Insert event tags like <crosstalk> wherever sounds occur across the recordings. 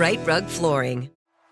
Rite Rug Flooring.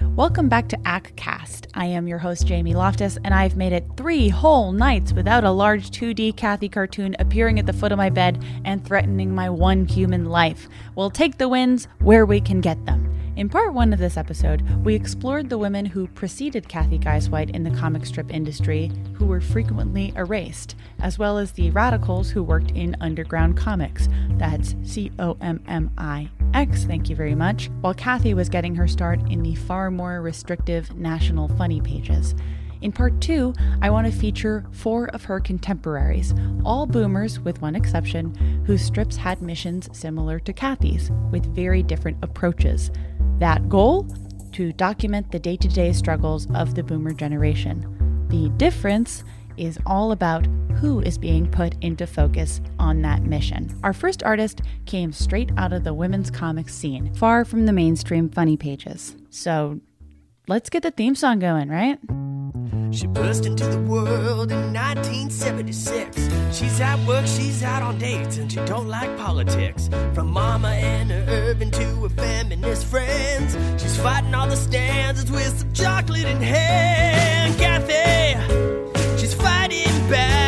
Welcome back to ACTCast. I am your host, Jamie Loftus, and I've made it three whole nights without a large 2D Cathy cartoon appearing at the foot of my bed and threatening my one human life. We'll take the wins where we can get them. In part one of this episode, we explored the women who preceded Cathy Guisewite in the comic strip industry, who were frequently erased, as well as the radicals who worked in underground comics. That's C O M M I X, thank you very much, while Cathy was getting her start in the far more restrictive national funny pages. In part two, I want to feature four of her contemporaries, all boomers with one exception, whose strips had missions similar to Cathy's, with very different approaches. That goal? To document the day to day struggles of the boomer generation. The difference is all about who is being put into focus on that mission. Our first artist came straight out of the women's comics scene, far from the mainstream funny pages. So let's get the theme song going, right? She burst into the world in 1976. She's at work, she's out on dates, and she don't like politics. From Mama Anna Irvin to her feminist friends, she's fighting all the stanzas with some chocolate in hand. Cathy, she's fighting back.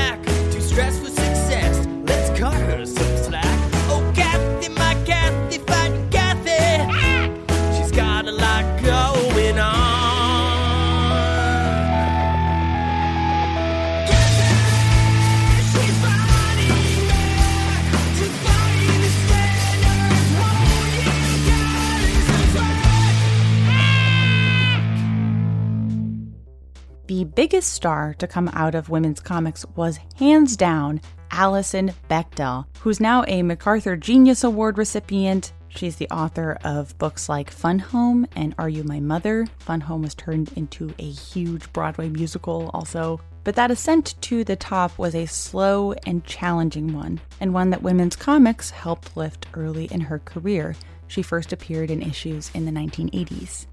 The biggest star to come out of women's comics was hands down Alison Bechdel, who's now a MacArthur Genius Award recipient. She's the author of books like Fun Home and Are You My Mother? Fun Home was turned into a huge Broadway musical, also. But that ascent to the top was a slow and challenging one, and one that women's comics helped lift early in her career. She first appeared in issues in the 1980s.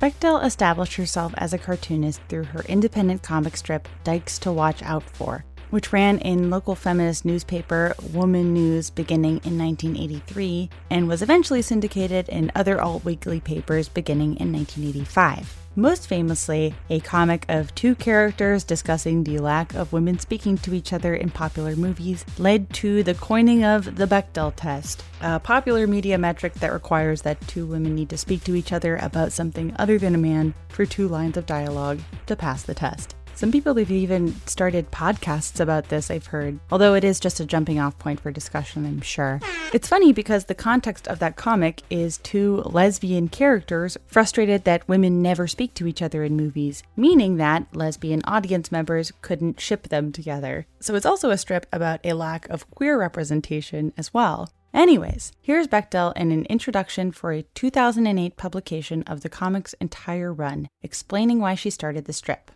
Bechdel established herself as a cartoonist through her independent comic strip Dykes to Watch Out For, which ran in local feminist newspaper Woman News beginning in 1983 and was eventually syndicated in other alt weekly papers beginning in 1985. Most famously, a comic of two characters discussing the lack of women speaking to each other in popular movies, led to the coining of the Bechdel test, a popular media metric that requires that two women need to speak to each other about something other than a man for two lines of dialogue to pass the test. Some people have even started podcasts about this, I've heard, although it is just a jumping off point for discussion, I'm sure. It's funny because the context of that comic is two lesbian characters frustrated that women never speak to each other in movies, meaning that lesbian audience members couldn't ship them together. So it's also a strip about a lack of queer representation as well. Anyways, here's Bechdel in an introduction for a 2008 publication of the comic's entire run, explaining why she started the strip.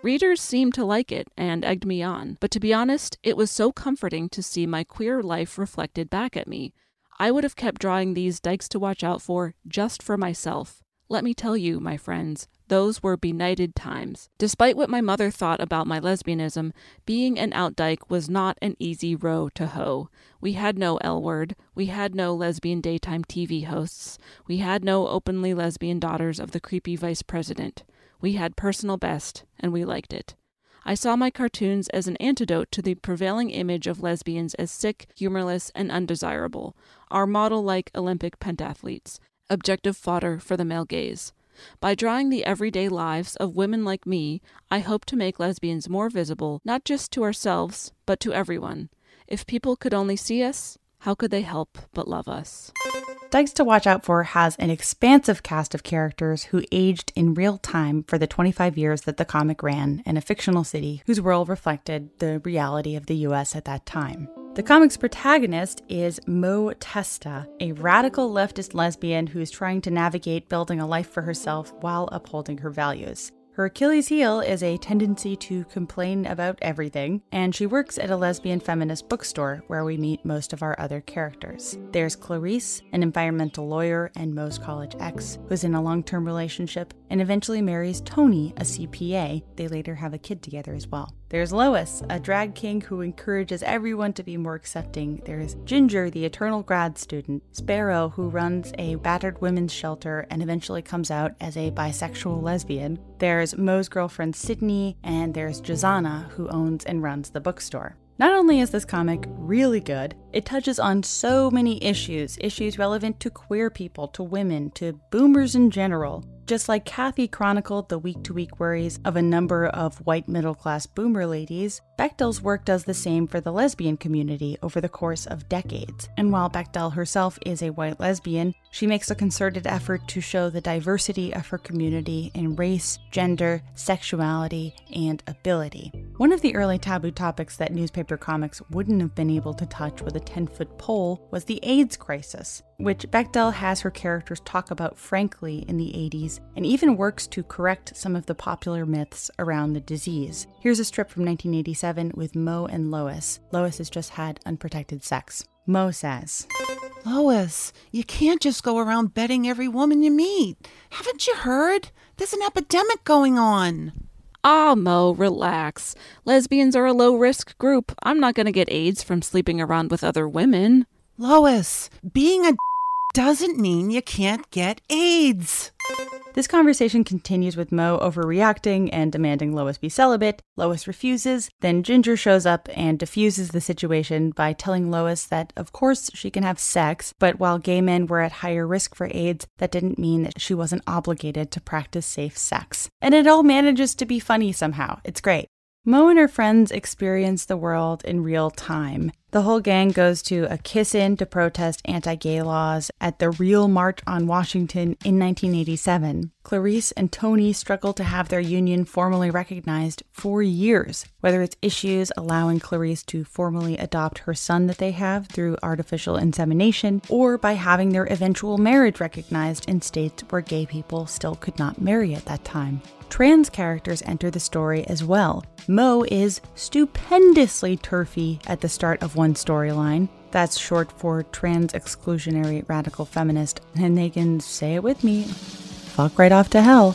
Readers seemed to like it and egged me on, but to be honest, it was so comforting to see my queer life reflected back at me. I would have kept drawing these dykes to watch out for just for myself. Let me tell you, my friends, those were benighted times. Despite what my mother thought about my lesbianism, being an out dyke was not an easy row to hoe. We had no L word, we had no lesbian daytime TV hosts, we had no openly lesbian daughters of the creepy vice president. We had personal best, and we liked it. I saw my cartoons as an antidote to the prevailing image of lesbians as sick, humorless, and undesirable, our model like Olympic pentathletes, objective fodder for the male gaze. By drawing the everyday lives of women like me, I hope to make lesbians more visible, not just to ourselves, but to everyone. If people could only see us, how could they help but love us? Dykes to Watch Out For has an expansive cast of characters who aged in real time for the 25 years that the comic ran in a fictional city whose world reflected the reality of the US at that time. The comic's protagonist is Mo Testa, a radical leftist lesbian who's trying to navigate building a life for herself while upholding her values. Her Achilles heel is a tendency to complain about everything, and she works at a lesbian feminist bookstore where we meet most of our other characters. There's Clarice, an environmental lawyer and Mo's college ex, who's in a long term relationship and eventually marries Toni, a CPA. They later have a kid together as well. There's Lois, a drag king who encourages everyone to be more accepting. There's Ginger, the eternal grad student. Sparrow, who runs a battered women's shelter and eventually comes out as a bisexual lesbian. There's Mo's girlfriend Sydney, and there's Jezanna, who owns and runs the bookstore. Not only is this comic really good, it touches on so many issues, issues relevant to queer people, to women, to boomers in general. Just like Cathy chronicled the week to week worries of a number of white middle class boomer ladies, Bechdel's work does the same for the lesbian community over the course of decades. And while Bechdel herself is a white lesbian, she makes a concerted effort to show the diversity of her community in race, gender, sexuality, and ability. One of the early taboo topics that newspaper comics wouldn't have been able to touch with a 10 foot pole was the AIDS crisis which Bechdel has her characters talk about frankly in the 80s and even works to correct some of the popular myths around the disease. Here's a strip from 1987 with Mo and Lois. Lois has just had unprotected sex. Mo says, Lois, you can't just go around betting every woman you meet. Haven't you heard? There's an epidemic going on. Ah, Mo, relax. Lesbians are a low risk group. I'm not going to get AIDS from sleeping around with other women. Lois, being a doesn't mean you can't get AIDS. This conversation continues with Mo overreacting and demanding Lois be celibate. Lois refuses. Then Ginger shows up and diffuses the situation by telling Lois that, of course, she can have sex, but while gay men were at higher risk for AIDS, that didn't mean that she wasn't obligated to practice safe sex. And it all manages to be funny somehow. It's great. Mo and her friends experience the world in real time. The whole gang goes to a kiss in to protest anti gay laws at the Real March on Washington in 1987. Clarice and Toni struggle to have their union formally recognized for years, whether it's issues allowing Clarice to formally adopt her son that they have through artificial insemination, or by having their eventual marriage recognized in states where gay people still could not marry at that time. Trans characters enter the story as well. Mo is stupendously turfy at the start of one storyline. That's short for trans exclusionary radical feminist, and they can say it with me fuck right off to hell.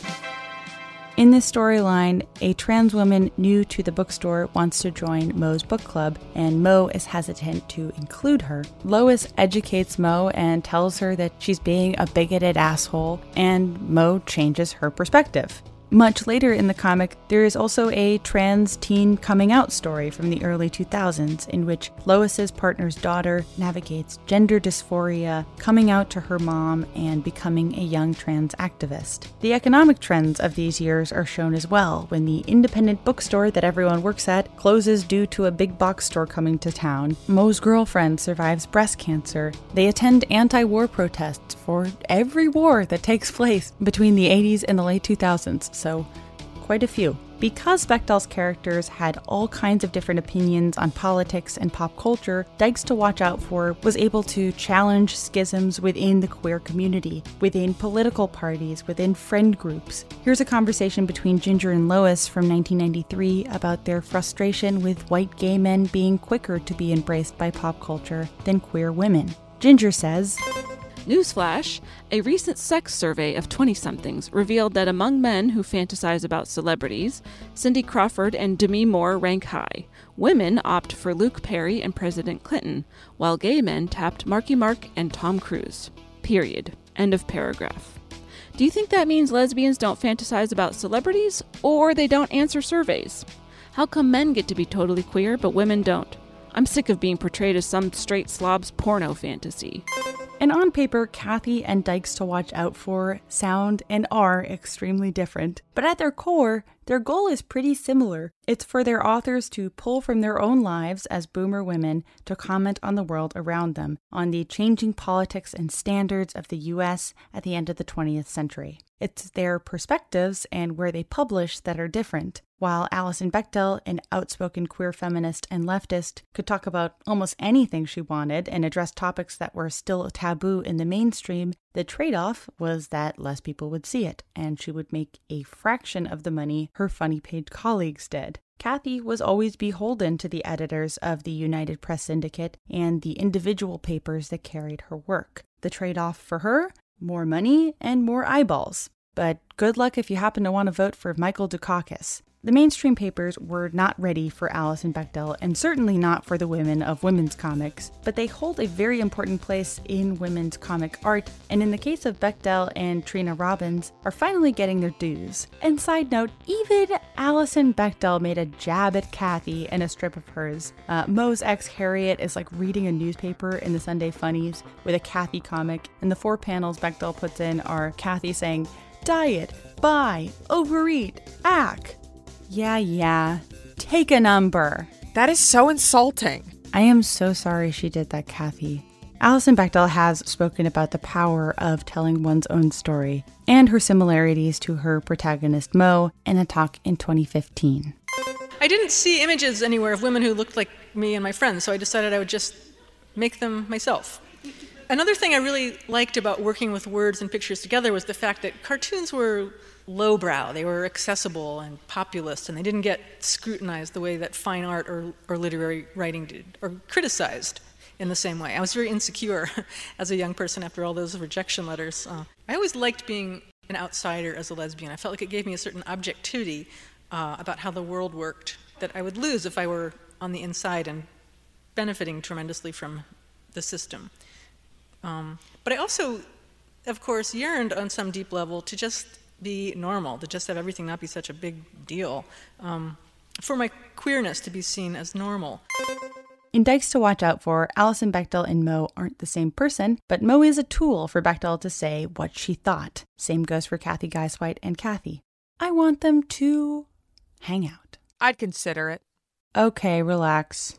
In this storyline, a trans woman new to the bookstore wants to join Mo's book club, and Mo is hesitant to include her. Lois educates Mo and tells her that she's being a bigoted asshole, and Mo changes her perspective. Much later in the comic, there is also a trans teen coming out story from the early 2000s in which Lois's partner's daughter navigates gender dysphoria, coming out to her mom, and becoming a young trans activist. The economic trends of these years are shown as well when the independent bookstore that everyone works at closes due to a big box store coming to town. Mo's girlfriend survives breast cancer. They attend anti war protests for every war that takes place between the 80s and the late 2000s so quite a few. Because Bechdel's characters had all kinds of different opinions on politics and pop culture, Dykes to Watch Out For was able to challenge schisms within the queer community, within political parties, within friend groups. Here's a conversation between Ginger and Lois from 1993 about their frustration with white gay men being quicker to be embraced by pop culture than queer women. Ginger says, Newsflash a recent sex survey of 20 somethings revealed that among men who fantasize about celebrities, Cindy Crawford and Demi Moore rank high. Women opt for Luke Perry and President Clinton, while gay men tapped Marky Mark and Tom Cruise. Period. End of paragraph. Do you think that means lesbians don't fantasize about celebrities, or they don't answer surveys? How come men get to be totally queer, but women don't? I'm sick of being portrayed as some straight slob's porno fantasy. And on paper, Cathy and Dykes to Watch Out For sound and are extremely different. But at their core, their goal is pretty similar. It's for their authors to pull from their own lives as boomer women to comment on the world around them, on the changing politics and standards of the US at the end of the 20th century. It's their perspectives and where they publish that are different. While Alison Bechdel, an outspoken queer feminist and leftist, could talk about almost anything she wanted and address topics that were still taboo in the mainstream, the trade off was that less people would see it, and she would make a fraction of the money her funny paid colleagues did. Cathy was always beholden to the editors of the United Press Syndicate and the individual papers that carried her work. The trade off for her? More money and more eyeballs. But good luck if you happen to want to vote for Michael Dukakis. The mainstream papers were not ready for Alison Bechdel and certainly not for the women of women's comics, but they hold a very important place in women's comic art, and in the case of Bechdel and Trina Robbins, are finally getting their dues. And side note, even Alison Bechdel made a jab at Cathy in a strip of hers. Uh, Mo's ex Harriet is like reading a newspaper in the Sunday Funnies with a Cathy comic, and the four panels Bechdel puts in are Cathy saying, Diet, buy, overeat, act. Yeah, yeah. Take a number. That is so insulting. I am so sorry she did that, Cathy. Alison Bechdel has spoken about the power of telling one's own story and her similarities to her protagonist Mo in a talk in 2015. I didn't see images anywhere of women who looked like me and my friends, so I decided I would just make them myself. Another thing I really liked about working with words and pictures together was the fact that cartoons were lowbrow, they were accessible and populist, and they didn't get scrutinized the way that fine art or, or literary writing did, or criticized in the same way. I was very insecure <laughs> as a young person after all those rejection letters. Uh, I always liked being an outsider as a lesbian. I felt like it gave me a certain objectivity uh, about how the world worked that I would lose if I were on the inside and benefiting tremendously from the system. Um, but I also, of course, yearned on some deep level to just be normal, to just have everything not be such a big deal, um, for my queerness to be seen as normal. In Dykes to Watch Out For, Alison Bechdel and Mo aren't the same person, but Mo is a tool for Bechdel to say what she thought. Same goes for Cathy Guisewite and Cathy. I want them to hang out. I'd consider it. Okay, relax.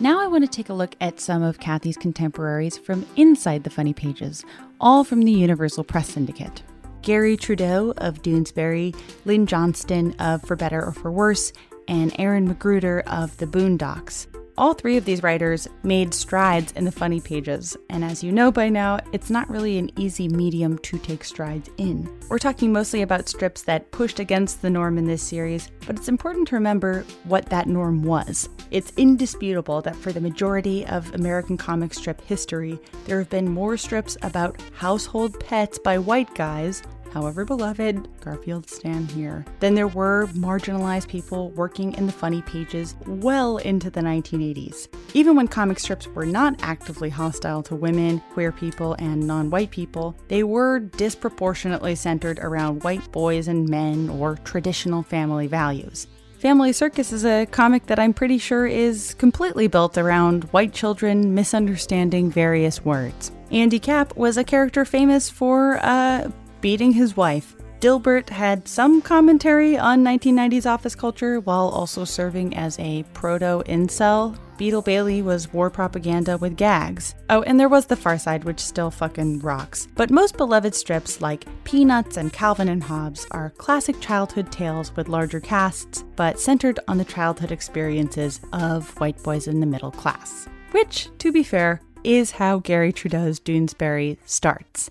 Now I want to take a look at some of Cathy's contemporaries from inside the funny pages, all from the Universal Press Syndicate. Garry Trudeau of Doonesbury, Lynn Johnston of For Better or For Worse, and Aaron McGruder of The Boondocks. All three of these writers made strides in the funny pages, and as you know by now, it's not really an easy medium to take strides in. We're talking mostly about strips that pushed against the norm in this series, but it's important to remember what that norm was. It's indisputable that for the majority of American comic strip history, there have been more strips about household pets by white guys however beloved, Garfield stand here, Then there were marginalized people working in the funny pages well into the 1980s. Even when comic strips were not actively hostile to women, queer people, and non white people, they were disproportionately centered around white boys and men or traditional family values. Family Circus is a comic that I'm pretty sure is completely built around white children misunderstanding various words. Andy Capp was a character famous for uh, beating his wife. Dilbert had some commentary on 1990s office culture while also serving as a proto incel. Beetle Bailey was war propaganda with gags. Oh, and there was The Far Side, which still fucking rocks. But most beloved strips like Peanuts and Calvin and Hobbes are classic childhood tales with larger casts, but centered on the childhood experiences of white boys in the middle class. Which, to be fair, is how Garry Trudeau's Doonesbury starts.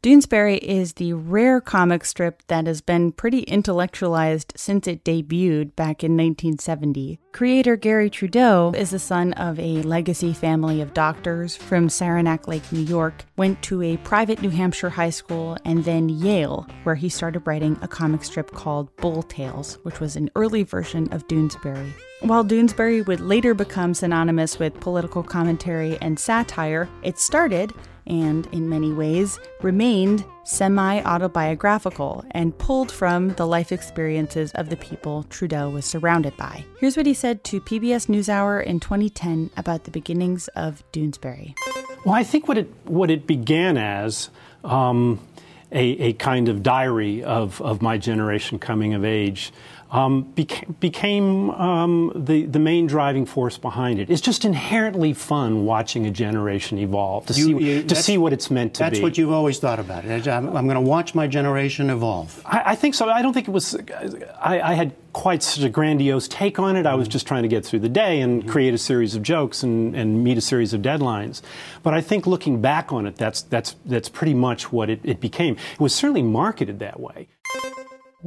Doonesbury is the rare comic strip that has been pretty intellectualized since it debuted back in 1970. Creator Garry Trudeau is the son of a legacy family of doctors from Saranac Lake, New York, went to a private New Hampshire high school, and then Yale, where he started writing a comic strip called Bull Tales, which was an early version of Doonesbury. While Doonesbury would later become synonymous with political commentary and satire, it started and in many ways remained semi autobiographical and pulled from the life experiences of the people Trudeau was surrounded by. Here's what he said to PBS NewsHour in 2010 about the beginnings of Doonesbury. Well, I think what it what it began as um, a, a, kind of diary of, of my generation coming of age. Um, beca- became um, the, the main driving force behind it. It's just inherently fun watching a generation evolve, to, You- see, you- to see what it's meant to That's be. That's what you've always thought about it. I'm, I'm going to watch my generation evolve. I, I think so. I don't think it was. I, I had quite such a grandiose take on it. I was just trying to get through the day and create a series of jokes and, and meet a series of deadlines. But I think looking back on it, that's that's that's pretty much what it, it became. It was certainly marketed that way.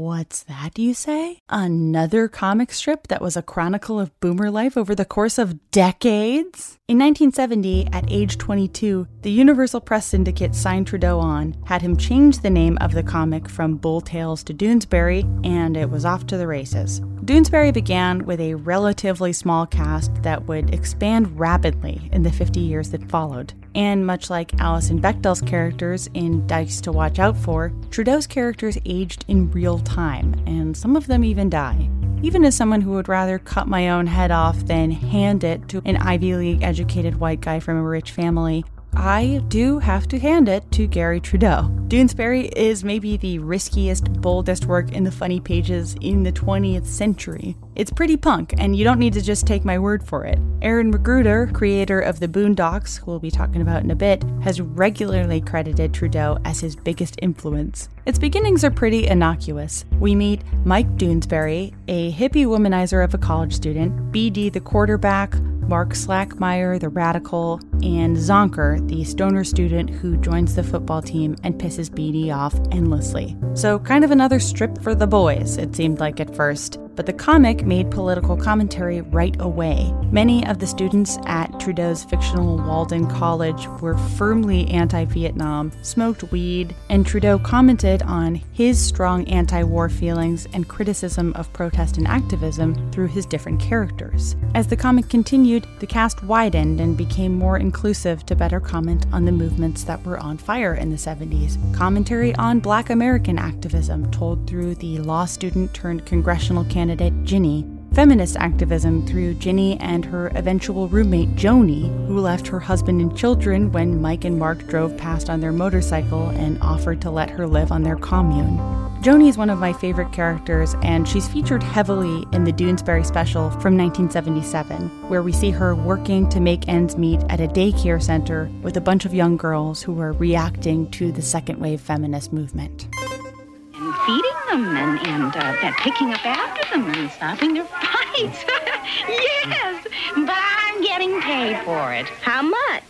What's that, you say? Another comic strip that was a chronicle of boomer life over the course of decades? In 1970, at age 22, the Universal Press Syndicate signed Trudeau on, had him change the name of the comic from Bull Tales to Doonesbury, and it was off to the races. Doonesbury began with a relatively small cast that would expand rapidly in the 50 years that followed. And much like Alison Bechdel's characters in Dykes to Watch Out For, Trudeau's characters aged in real time, and some of them even die. Even as someone who would rather cut my own head off than hand it to an Ivy League educated white guy from a rich family, I do have to hand it to Garry Trudeau. Doonesbury is maybe the riskiest, boldest work in the funny pages in the 20th century. It's pretty punk, and you don't need to just take my word for it. Aaron McGruder, creator of the Boondocks, who we'll be talking about in a bit, has regularly credited Trudeau as his biggest influence. Its beginnings are pretty innocuous. We meet Mike Doonesbury, a hippie womanizer of a college student, BD the quarterback, Mark Slackmeyer, the radical, and Zonker, the stoner student who joins the football team and pisses BD off endlessly. So, kind of another strip for the boys, it seemed like at first. But the comic made political commentary right away. Many of the students at Trudeau's fictional Walden College were firmly anti Vietnam, smoked weed, and Trudeau commented on his strong anti war feelings and criticism of protest and activism through his different characters. As the comic continued, the cast widened and became more inclusive to better comment on the movements that were on fire in the 70s. Commentary on black American activism told through the law student turned congressional candidate Ginny. Feminist activism through Ginny and her eventual roommate Joanie, who left her husband and children when Mike and Mark drove past on their motorcycle and offered to let her live on their commune. Joanie is one of my favorite characters, and she's featured heavily in the Doonesbury special from 1977, where we see her working to make ends meet at a daycare center with a bunch of young girls who are reacting to the second wave feminist movement. Feeding them and, and uh, picking up after them and stopping their <laughs> fights. <laughs> yes, but I'm getting paid for it. How much?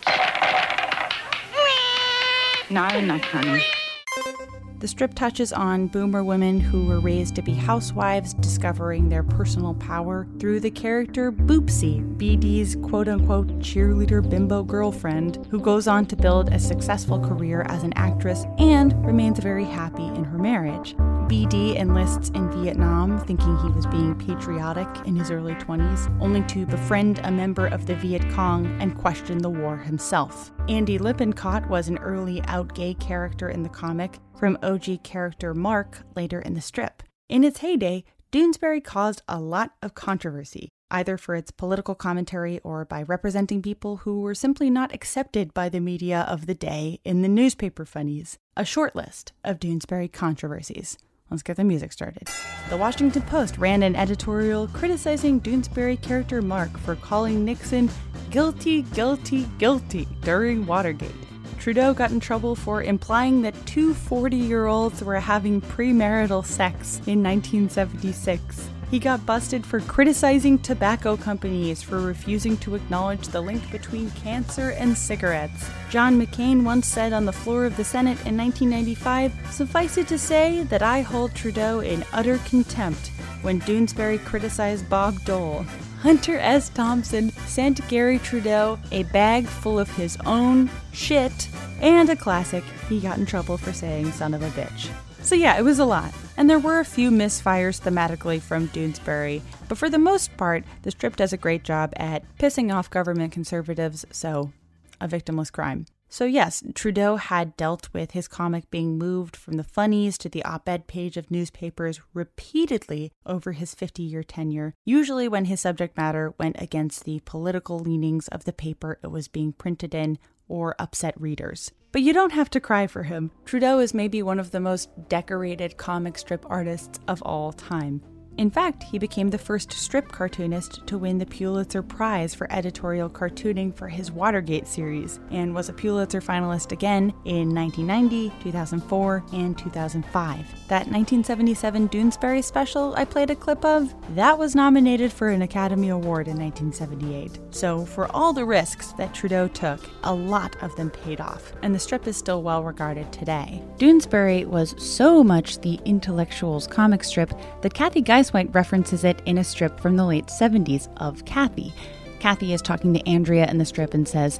Not enough, honey. The strip touches on boomer women who were raised to be housewives discovering their personal power through the character Boopsie, BD's quote unquote cheerleader bimbo girlfriend, who goes on to build a successful career as an actress and remains very happy in her marriage. BD enlists in Vietnam thinking he was being patriotic in his early 20s, only to befriend a member of the Viet Cong and question the war himself. Andy Lippincott was an early out gay character in the comic, from OG character Mark later in the strip. In its heyday, Doonesbury caused a lot of controversy, either for its political commentary or by representing people who were simply not accepted by the media of the day in the newspaper funnies. A short list of Doonesbury controversies. Let's get the music started. The Washington Post ran an editorial criticizing Doonesbury character Mark for calling Nixon guilty, guilty, guilty during Watergate. Trudeau got in trouble for implying that two 40 year olds were having premarital sex in 1976. He got busted for criticizing tobacco companies for refusing to acknowledge the link between cancer and cigarettes. John McCain once said on the floor of the Senate in 1995 Suffice it to say that I hold Trudeau in utter contempt when Doonesbury criticized Bob Dole. Hunter S. Thompson sent Garry Trudeau a bag full of his own shit and a classic, he got in trouble for saying son of a bitch. So, yeah, it was a lot. And there were a few misfires thematically from Doonesbury, but for the most part, the strip does a great job at pissing off government conservatives, so a victimless crime. So, yes, Trudeau had dealt with his comic being moved from the funnies to the op ed page of newspapers repeatedly over his 50 year tenure, usually when his subject matter went against the political leanings of the paper it was being printed in or upset readers. But you don't have to cry for him. Trudeau is maybe one of the most decorated comic strip artists of all time. In fact, he became the first strip cartoonist to win the Pulitzer Prize for editorial cartooning for his Watergate series, and was a Pulitzer finalist again in 1990, 2004, and 2005. That 1977 Doonesbury special I played a clip of, that was nominated for an Academy Award in 1978. So, for all the risks that Trudeau took, a lot of them paid off, and the strip is still well regarded today. Doonesbury was so much the intellectuals comic strip that Cathy Guisewite references it in a strip from the late 70s of Cathy. Cathy is talking to Andrea in the strip and says,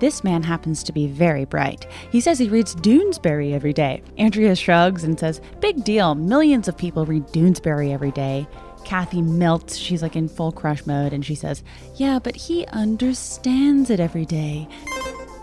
this man happens to be very bright. He says he reads Doonesbury every day. Andrea shrugs and says, Big deal, millions of people read Doonesbury every day. Cathy melts. She's like in full crush mode and she says, Yeah, but he understands it every day.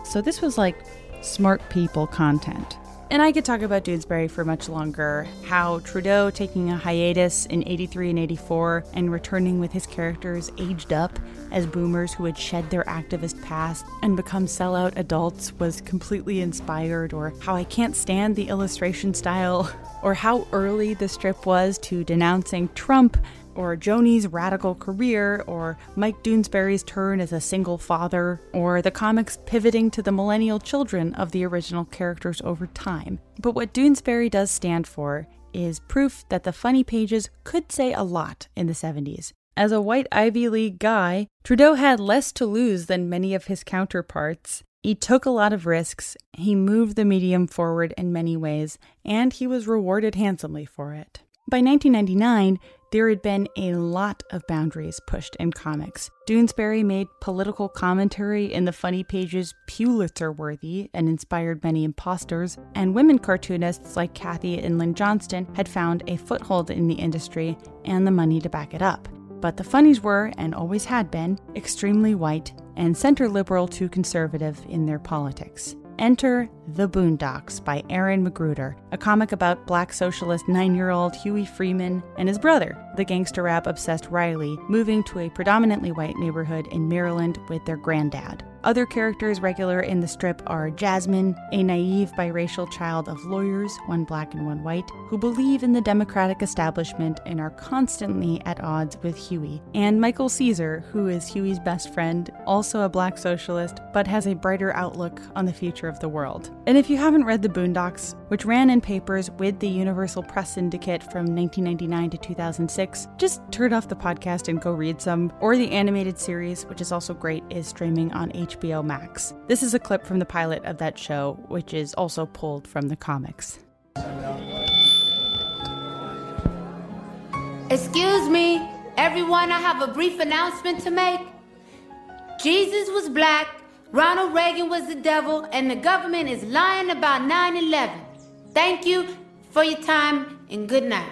So this was like smart people content. And I could talk about Doonesbury for much longer. How Trudeau taking a hiatus in 83 and 84 and returning with his characters aged up as boomers who had shed their activist past and become sellout adults was completely inspired, or how I can't stand the illustration style, or how early the strip was to denouncing Trump or Joanie's radical career, or Mike Doonesbury's turn as a single father, or the comics pivoting to the millennial children of the original characters over time. But what Doonesbury does stand for is proof that the funny pages could say a lot in the 70s. As a white Ivy League guy, Trudeau had less to lose than many of his counterparts. He took a lot of risks, he moved the medium forward in many ways, and he was rewarded handsomely for it. By 1999, there had been a lot of boundaries pushed in comics. Doonesbury made political commentary in the funny pages Pulitzer worthy and inspired many imposters, and women cartoonists like Cathy and Lynn Johnston had found a foothold in the industry and the money to back it up. But the funnies were, and always had been, extremely white and center liberal to conservative in their politics. Enter The Boondocks by Aaron McGruder, a comic about black socialist nine year old Huey Freeman and his brother, the gangster rap obsessed Riley, moving to a predominantly white neighborhood in Maryland with their granddad. Other characters regular in the strip are Jasmine, a naive biracial child of lawyers, one black and one white, who believe in the democratic establishment and are constantly at odds with Huey, and Michael Caesar, who is Huey's best friend, also a black socialist, but has a brighter outlook on the future of the world. And if you haven't read The Boondocks, which ran in papers with the Universal Press Syndicate from 1999 to 2006, just turn off the podcast and go read some. Or the animated series, which is also great, is streaming on HBO Max. This is a clip from the pilot of that show, which is also pulled from the comics. Excuse me, everyone, I have a brief announcement to make. Jesus was black, Ronald Reagan was the devil, and the government is lying about 9 11. Thank you for your time and good night.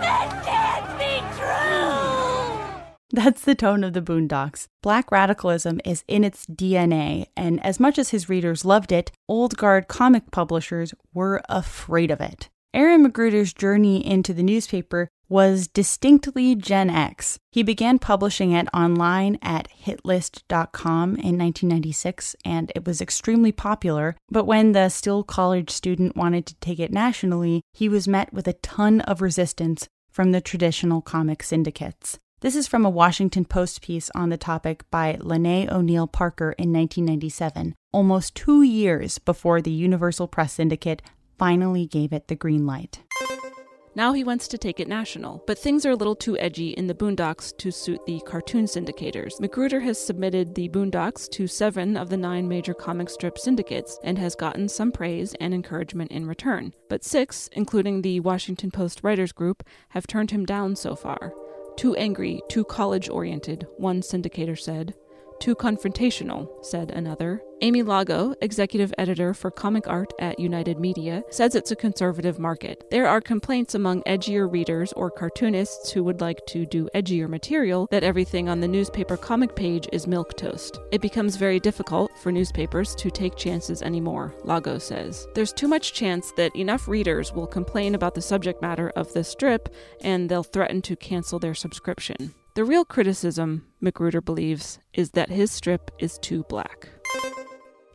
That can't be true! That's the tone of the Boondocks. Black radicalism is in its DNA, and as much as his readers loved it, old guard comic publishers were afraid of it. Aaron McGruder's journey into the newspaper was distinctly Gen X. He began publishing it online at hitlist.com in 1996, and it was extremely popular. But when the still college student wanted to take it nationally, he was met with a ton of resistance from the traditional comic syndicates. This is from a Washington Post piece on the topic by Lonnae O'Neal Parker in 1997, almost two years before the Universal Press Syndicate finally gave it the green light. Now he wants to take it national, but things are a little too edgy in the Boondocks to suit the cartoon syndicators. McGruder has submitted the Boondocks to seven of the nine major comic strip syndicates and has gotten some praise and encouragement in return. But six, including the Washington Post Writers Group, have turned him down so far. Too angry, too college oriented, one syndicator said. Too confrontational, said another. Amy Lago, executive editor for comic art at United Media, says it's a conservative market. There are complaints among edgier readers or cartoonists who would like to do edgier material that everything on the newspaper comic page is milquetoast. It becomes very difficult for newspapers to take chances anymore, Lago says. There's too much chance that enough readers will complain about the subject matter of the strip and they'll threaten to cancel their subscription. The real criticism, McGruder believes, is that his strip is too black.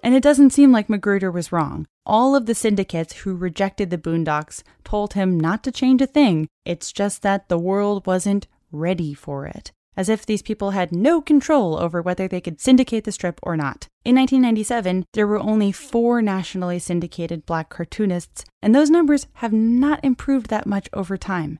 And it doesn't seem like McGruder was wrong. all of the syndicates who rejected the Boondocks told him not to change a thing. It's just that the world wasn't ready for it. As if these people had no control over whether they could syndicate the strip or not. In 1997, there were only four nationally syndicated black cartoonists, and those numbers have not improved that much over time.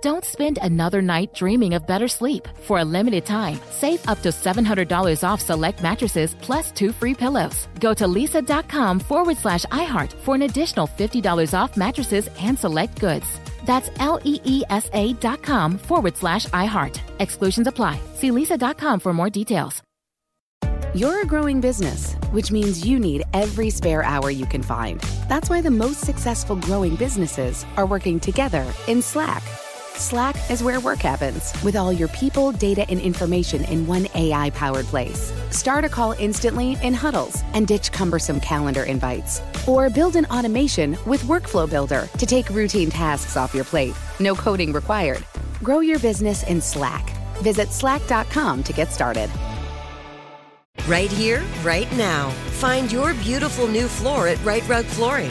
Don't spend another night dreaming of better sleep. For a limited time, save up to $700 off select mattresses plus two free pillows. Go to leesa.com forward slash iHeart for an additional $50 off mattresses and select goods. That's L E E S A dot com forward slash iHeart. Exclusions apply. See leesa.com for more details. You're a growing business, which means you need every spare hour you can find. That's why the most successful growing businesses are working together in Slack. Slack is where work happens with all your people, data, and information in one AI powered place. Start a call instantly in huddles and ditch cumbersome calendar invites. Or build an automation with Workflow Builder to take routine tasks off your plate. No coding required. Grow your business in Slack. Visit slack.com to get started. Right here, right now. Find your beautiful new floor at Rite Rug Flooring.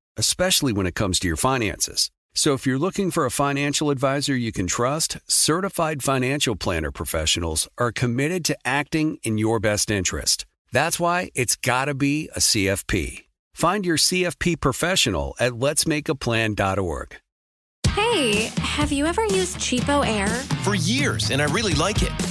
especially when it comes to your finances. So if you're looking for a financial advisor you can trust, certified financial planner professionals are committed to acting in your best interest. That's why it's got to be a CFP. Find your CFP professional at letsmakeaplan.org. Hey, have you ever used CheapOair? For years, and I really like it.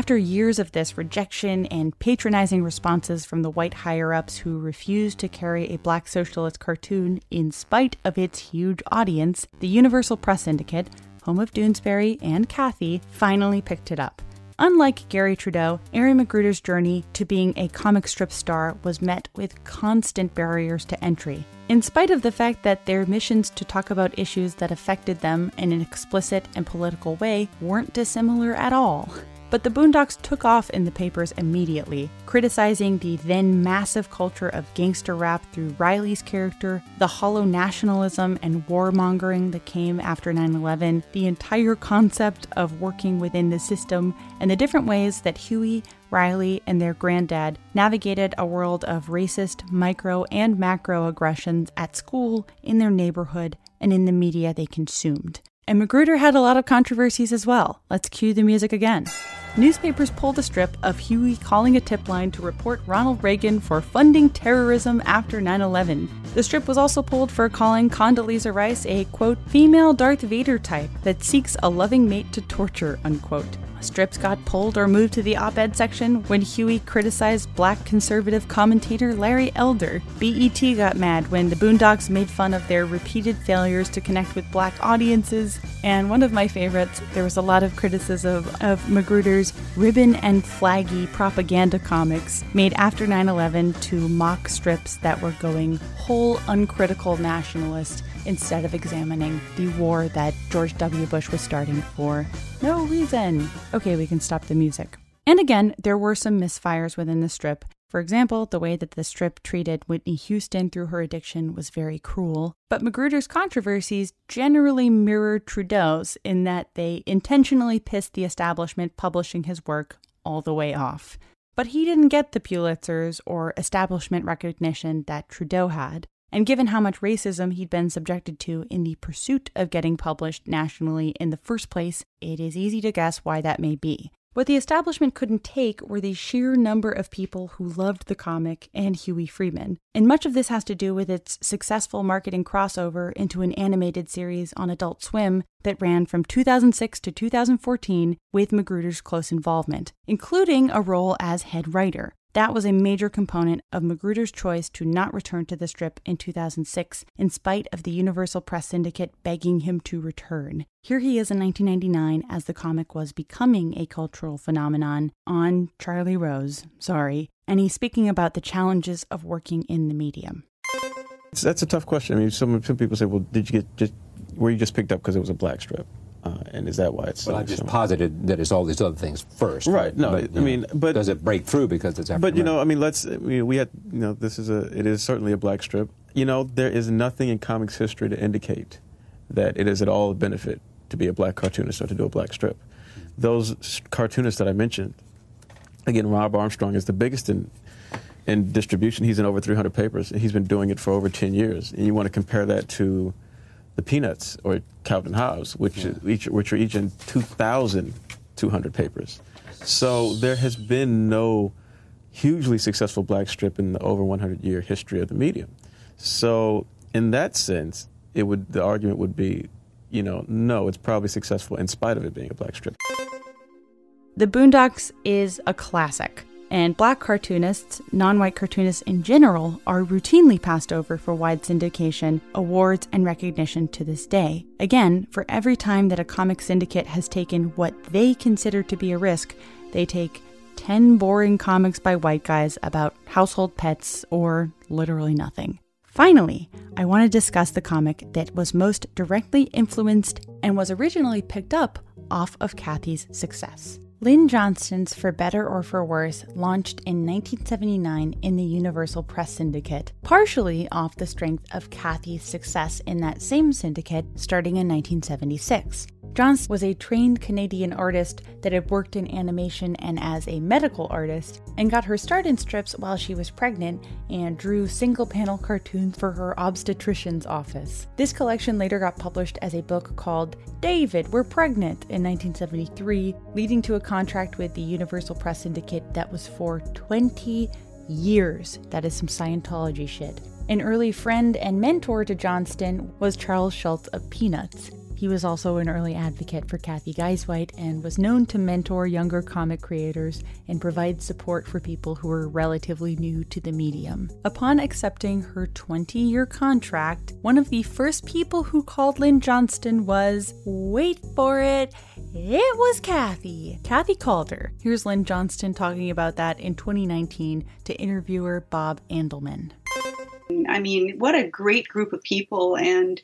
After years of this rejection and patronizing responses from the white higher ups who refused to carry a black socialist cartoon in spite of its huge audience, the Universal Press Syndicate, home of Doonesbury and Cathy, finally picked it up. Unlike Garry Trudeau, Aaron McGruder's journey to being a comic strip star was met with constant barriers to entry. In spite of the fact that their missions to talk about issues that affected them in an explicit and political way weren't dissimilar at all. But the Boondocks took off in the papers immediately, criticizing the then massive culture of gangster rap through Riley's character, the hollow nationalism and warmongering that came after 9 11, the entire concept of working within the system, and the different ways that Huey, Riley, and their granddad navigated a world of racist micro and macro aggressions at school, in their neighborhood, and in the media they consumed. And McGruder had a lot of controversies as well. Let's cue the music again. Newspapers pulled a strip of Huey calling a tip line to report Ronald Reagan for funding terrorism after 9 11. The strip was also pulled for calling Condoleezza Rice a, quote, female Darth Vader type that seeks a loving mate to torture, unquote. Strips got pulled or moved to the op ed section when Huey criticized black conservative commentator Larry Elder. BET got mad when the Boondocks made fun of their repeated failures to connect with black audiences. And one of my favorites, there was a lot of criticism of McGruder's ribbon and flaggy propaganda comics made after 9 11 to mock strips that were going whole uncritical nationalist instead of examining the war that George W. Bush was starting for no reason. Okay, we can stop the music. And again, there were some misfires within the strip. For example, the way that the strip treated Whitney Houston through her addiction was very cruel. But McGruder's controversies generally mirrored Trudeau's in that they intentionally pissed the establishment publishing his work all the way off. But he didn't get the Pulitzers or establishment recognition that Trudeau had. And given how much racism he'd been subjected to in the pursuit of getting published nationally in the first place, it is easy to guess why that may be. What the establishment couldn't take were the sheer number of people who loved the comic and Huey Freeman. And much of this has to do with its successful marketing crossover into an animated series on Adult Swim that ran from 2006 to 2014 with McGruder's close involvement, including a role as head writer. That was a major component of McGruder's choice to not return to the strip in 2006, in spite of the Universal Press Syndicate begging him to return. Here he is in 1999 as the comic was becoming a cultural phenomenon on Charlie Rose, sorry, and he's speaking about the challenges of working in the medium. That's a tough question. I mean, some, some people say, well, did you get just, were you just picked up because it was a black strip? Uh, and is that why it's well? I just posited that it's all these other things first, right? No, but, I mean, but does it break through because it's African But you know, I mean, let's we, we had you know, this is a it is certainly a black strip. You know, there is nothing in comics history to indicate that it is at all a benefit to be a black cartoonist or to do a black strip. Those cartoonists that I mentioned, again, Robb Armstrong is the biggest in in distribution. He's in over 300 papers. He's been doing it for over 10 years. And you want to compare that to the Peanuts or Calvin Hobbes, which, yeah. each, which are each in 2,200 papers. So there has been no hugely successful black strip in the over 100 year history of the medium. So in that sense, it would the argument would be, you know, no, it's probably successful in spite of it being a black strip. The Boondocks is a classic and black cartoonists, non white cartoonists in general, are routinely passed over for wide syndication, awards, and recognition to this day. Again, for every time that a comic syndicate has taken what they consider to be a risk, they take 10 boring comics by white guys about household pets or literally nothing. Finally, I want to discuss the comic that was most directly influenced and was originally picked up off of Cathy's success. Lynn Johnston's For Better or For Worse launched in 1979 in the Universal Press Syndicate, partially off the strength of Cathy's success in that same syndicate starting in 1976. Johnston was a trained Canadian artist that had worked in animation and as a medical artist, and got her start in strips while she was pregnant and drew single panel cartoons for her obstetrician's office. This collection later got published as a book called David, We're Pregnant in 1973, leading to a contract with the Universal Press Syndicate that was for 20 years. That is some Scientology shit. An early friend and mentor to Johnston was Charles Schulz of Peanuts. He was also an early advocate for Cathy Guisewite and was known to mentor younger comic creators and provide support for people who were relatively new to the medium. Upon accepting her 20 year contract, one of the first people who called Lynn Johnston was wait for it, it was Cathy. Cathy called her. Here's Lynn Johnston talking about that in 2019 to interviewer Bob Andelman. I mean, what a great group of people. And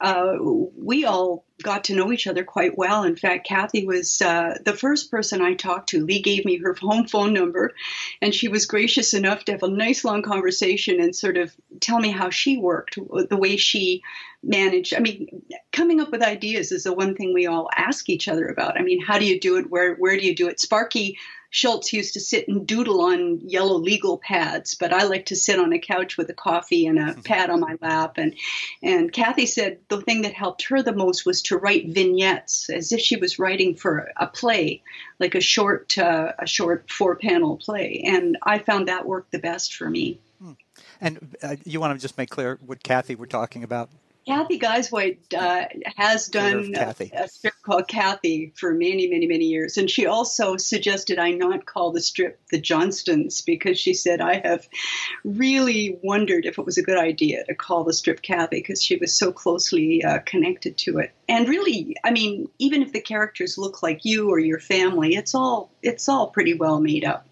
uh, we all got to know each other quite well. In fact, Cathy was uh, the first person I talked to. Lee gave me her home phone number, and she was gracious enough to have a nice long conversation and sort of tell me how she worked, the way she managed. I mean, coming up with ideas is the one thing we all ask each other about. I mean, how do you do it? Where where do you do it? Sparky Schulz used to sit and doodle on yellow legal pads, but I like to sit on a couch with a coffee and a <laughs> pad on my lap. And and Cathy said the thing that helped her the most was to write vignettes, as if she was writing for a play, like a short uh, a short four panel play. And I found that worked the best for me. Hmm. And uh, you want to just make clear what Cathy we're talking about? Cathy Guisewite uh, has done a, a, strip called Cathy for many, many, many years. And she also suggested I not call the strip the Johnstons because she said I have really wondered if it was a good idea to call the strip Cathy because she was so closely uh, connected to it. And really, I mean, even if the characters look like you or your family, it's all it's all pretty well made up.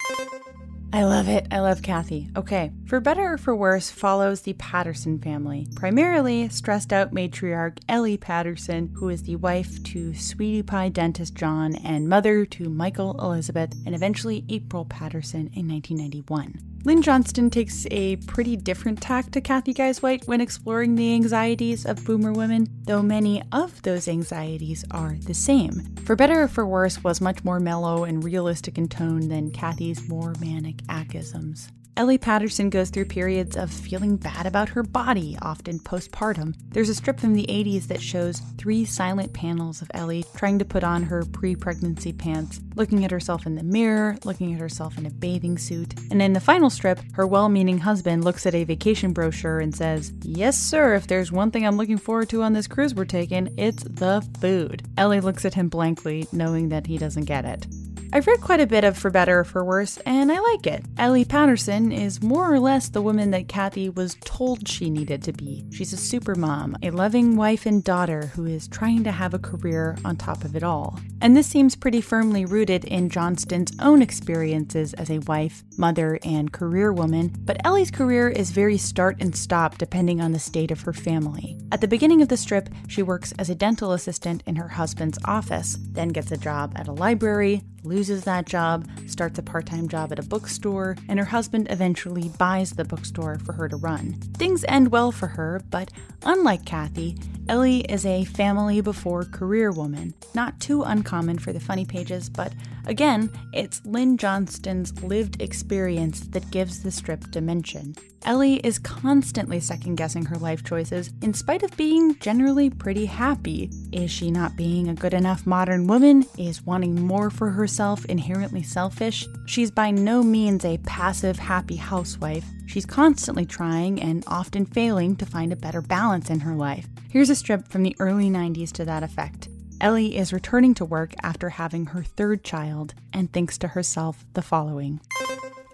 I love it. I love Cathy. Okay, For Better or For Worse follows the Patterson family, primarily stressed out matriarch Ellie Patterson, who is the wife to Sweetie Pie dentist John and mother to Michael Elizabeth and eventually April Patterson in 1991. Lynn Johnston takes a pretty different tack to Cathy Guisewite when exploring the anxieties of boomer women, though many of those anxieties are the same. For Better or For Worse was much more mellow and realistic in tone than Cathy's more manic achisms. Ellie Patterson goes through periods of feeling bad about her body, often postpartum. There's a strip from the 80s that shows three silent panels of Ellie trying to put on her pre pregnancy pants, looking at herself in the mirror, looking at herself in a bathing suit. And in the final strip, her well meaning husband looks at a vacation brochure and says, Yes, sir, if there's one thing I'm looking forward to on this cruise we're taking, it's the food. Ellie looks at him blankly, knowing that he doesn't get it. I've read quite a bit of For Better or For Worse, and I like it. Ellie Patterson is more or less the woman that Cathy was told she needed to be. She's a super mom, a loving wife and daughter who is trying to have a career on top of it all. And this seems pretty firmly rooted in Johnston's own experiences as a wife, mother, and career woman, but Ellie's career is very start and stop depending on the state of her family. At the beginning of the strip, she works as a dental assistant in her husband's office, then gets a job at a library, loses that job, starts a part time job at a bookstore, and her husband eventually buys the bookstore for her to run. Things end well for her, but unlike Cathy, Ellie is a family before career woman. Not too uncommon for the funny pages, but again, it's Lynn Johnston's lived experience that gives the strip dimension. Ellie is constantly second guessing her life choices in spite of being generally pretty happy. Is she not being a good enough modern woman? Is wanting more for herself inherently selfish? She's by no means a passive, happy housewife. She's constantly trying and often failing to find a better balance in her life. Here's a strip from the early 90s to that effect. Ellie is returning to work after having her third child and thinks to herself the following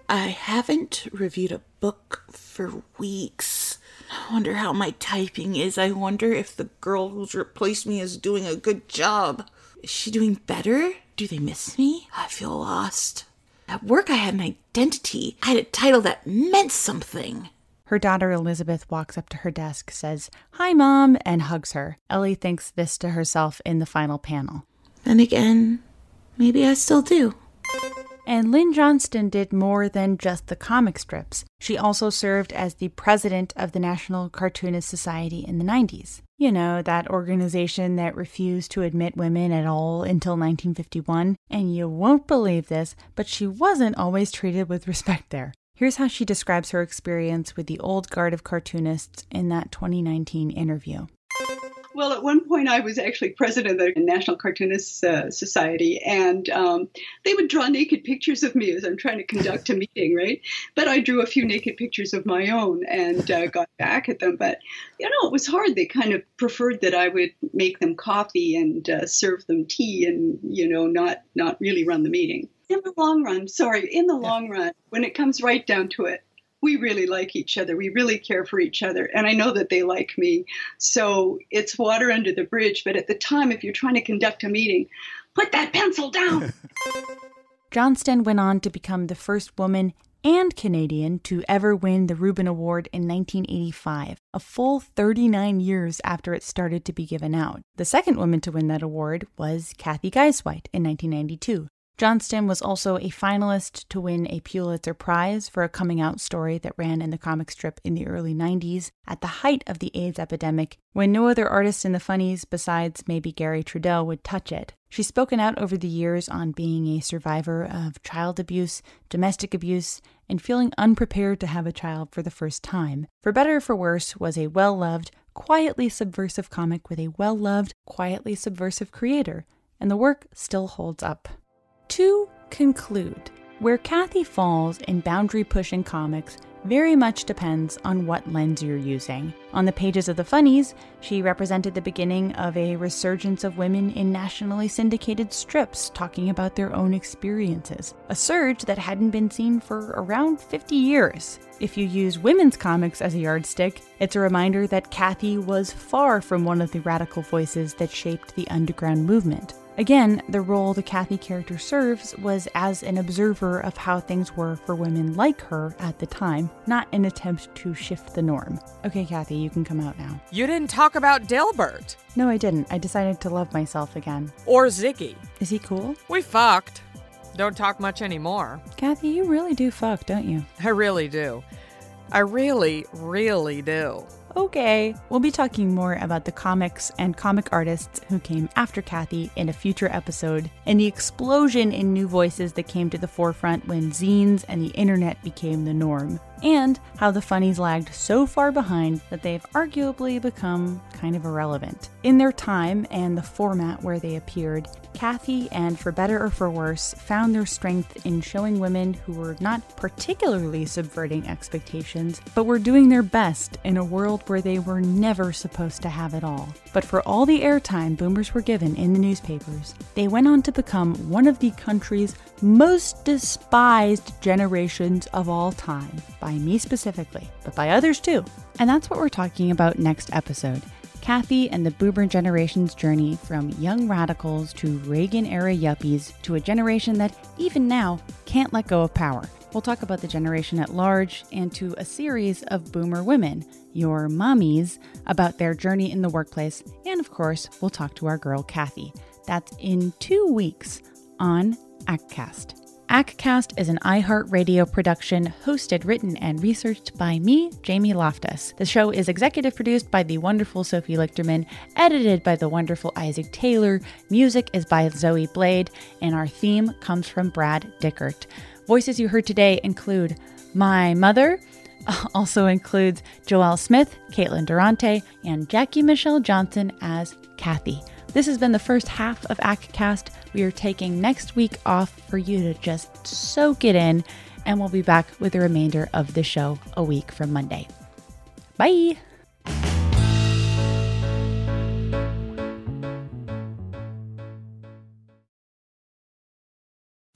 I haven't reviewed a book for weeks. I wonder how my typing is. I wonder if the girl who's replaced me is doing a good job. Is she doing better? Do they miss me? I feel lost. At work, I had an identity. I had a title that meant something. Her daughter Elizabeth walks up to her desk, says, Hi, Mom, and hugs her. Ellie thinks this to herself in the final panel. Then again, maybe I still do. And Lynn Johnston did more than just the comic strips. She also served as the president of the National Cartoonist Society in the 90s. You know, that organization that refused to admit women at all until 1951. And you won't believe this, but she wasn't always treated with respect there. Here's how she describes her experience with the old guard of cartoonists in that 2019 interview. Well, at one point, I was actually president of the National Cartoonists uh, Society, and um, they would draw naked pictures of me as I'm trying to conduct a meeting, right? But I drew a few naked pictures of my own and uh, got back at them. But you know, it was hard. They kind of preferred that I would make them coffee and uh, serve them tea, and you know, not not really run the meeting. In the long run, sorry, in the long run, when it comes right down to it, we really like each other. We really care for each other. And I know that they like me. So it's water under the bridge. But at the time, if you're trying to conduct a meeting, put that pencil down. <laughs> Johnston went on to become the first woman and Canadian to ever win the Reuben Award in 1985, a full 39 years after it started to be given out. The second woman to win that award was Cathy Guisewite in 1992. Johnston was also a finalist to win a Pulitzer Prize for a coming out story that ran in the comic strip in the early 90s at the height of the AIDS epidemic, when no other artist in the funnies besides maybe Garry Trudeau would touch it. She's spoken out over the years on being a survivor of child abuse, domestic abuse, and feeling unprepared to have a child for the first time. For Better or For Worse was a well loved, quietly subversive comic with a well loved, quietly subversive creator, and the work still holds up. To conclude, Where Cathy falls in boundary pushing comics very much depends on what lens you're using. On the pages of the funnies, she represented the beginning of a resurgence of women in nationally syndicated strips talking about their own experiences, a surge that hadn't been seen for around 50 years. If you use women's comics as a yardstick, it's a reminder that Cathy was far from one of the radical voices that shaped the underground movement. Again, the role the Cathy character serves was as an observer of how things were for women like her at the time, not an attempt to shift the norm. Okay, Cathy, you can come out now. You didn't talk about Delbert. No, I didn't. I decided to love myself again. Or Ziggy. Is he cool? We fucked. Don't talk much anymore. Cathy, you really do fuck, don't you? I really do. I really, really do. Okay, we'll be talking more about the comics and comic artists who came after Cathy in a future episode, and the explosion in new voices that came to the forefront when zines and the internet became the norm, and how the funnies lagged so far behind that they've arguably become kind of irrelevant. In their time and the format where they appeared, Cathy and For Better or For Worse found their strength in showing women who were not particularly subverting expectations, but were doing their best in a world where they were never supposed to have it all. But for all the airtime boomers were given in the newspapers, they went on to become one of the country's most despised generations of all time, by me specifically, but by others too. And that's what we're talking about next episode. Cathy and the boomer generation's journey from young radicals to Reagan era yuppies to a generation that, even now, can't let go of power. We'll talk about the generation at large and to a series of boomer women, your mommies, about their journey in the workplace. And of course, we'll talk to our girl Cathy. That's in two weeks on Aack Cast. Aack Cast is an iHeartRadio production hosted, written, and researched by me, Jamie Loftus. The show is executive produced by the wonderful Sophie Lichterman, edited by the wonderful Isaac Taylor, music is by Zoe Blade, and our theme comes from Brad Dickert. Voices you heard today include my mother, <laughs> also includes Joelle Smith, Caitlin Durante, and Jackie Michelle Johnson as Cathy. This has been the first half of Aack Cast. We are taking next week off for you to just soak it in, and we'll be back with the remainder of the show a week from Monday. Bye.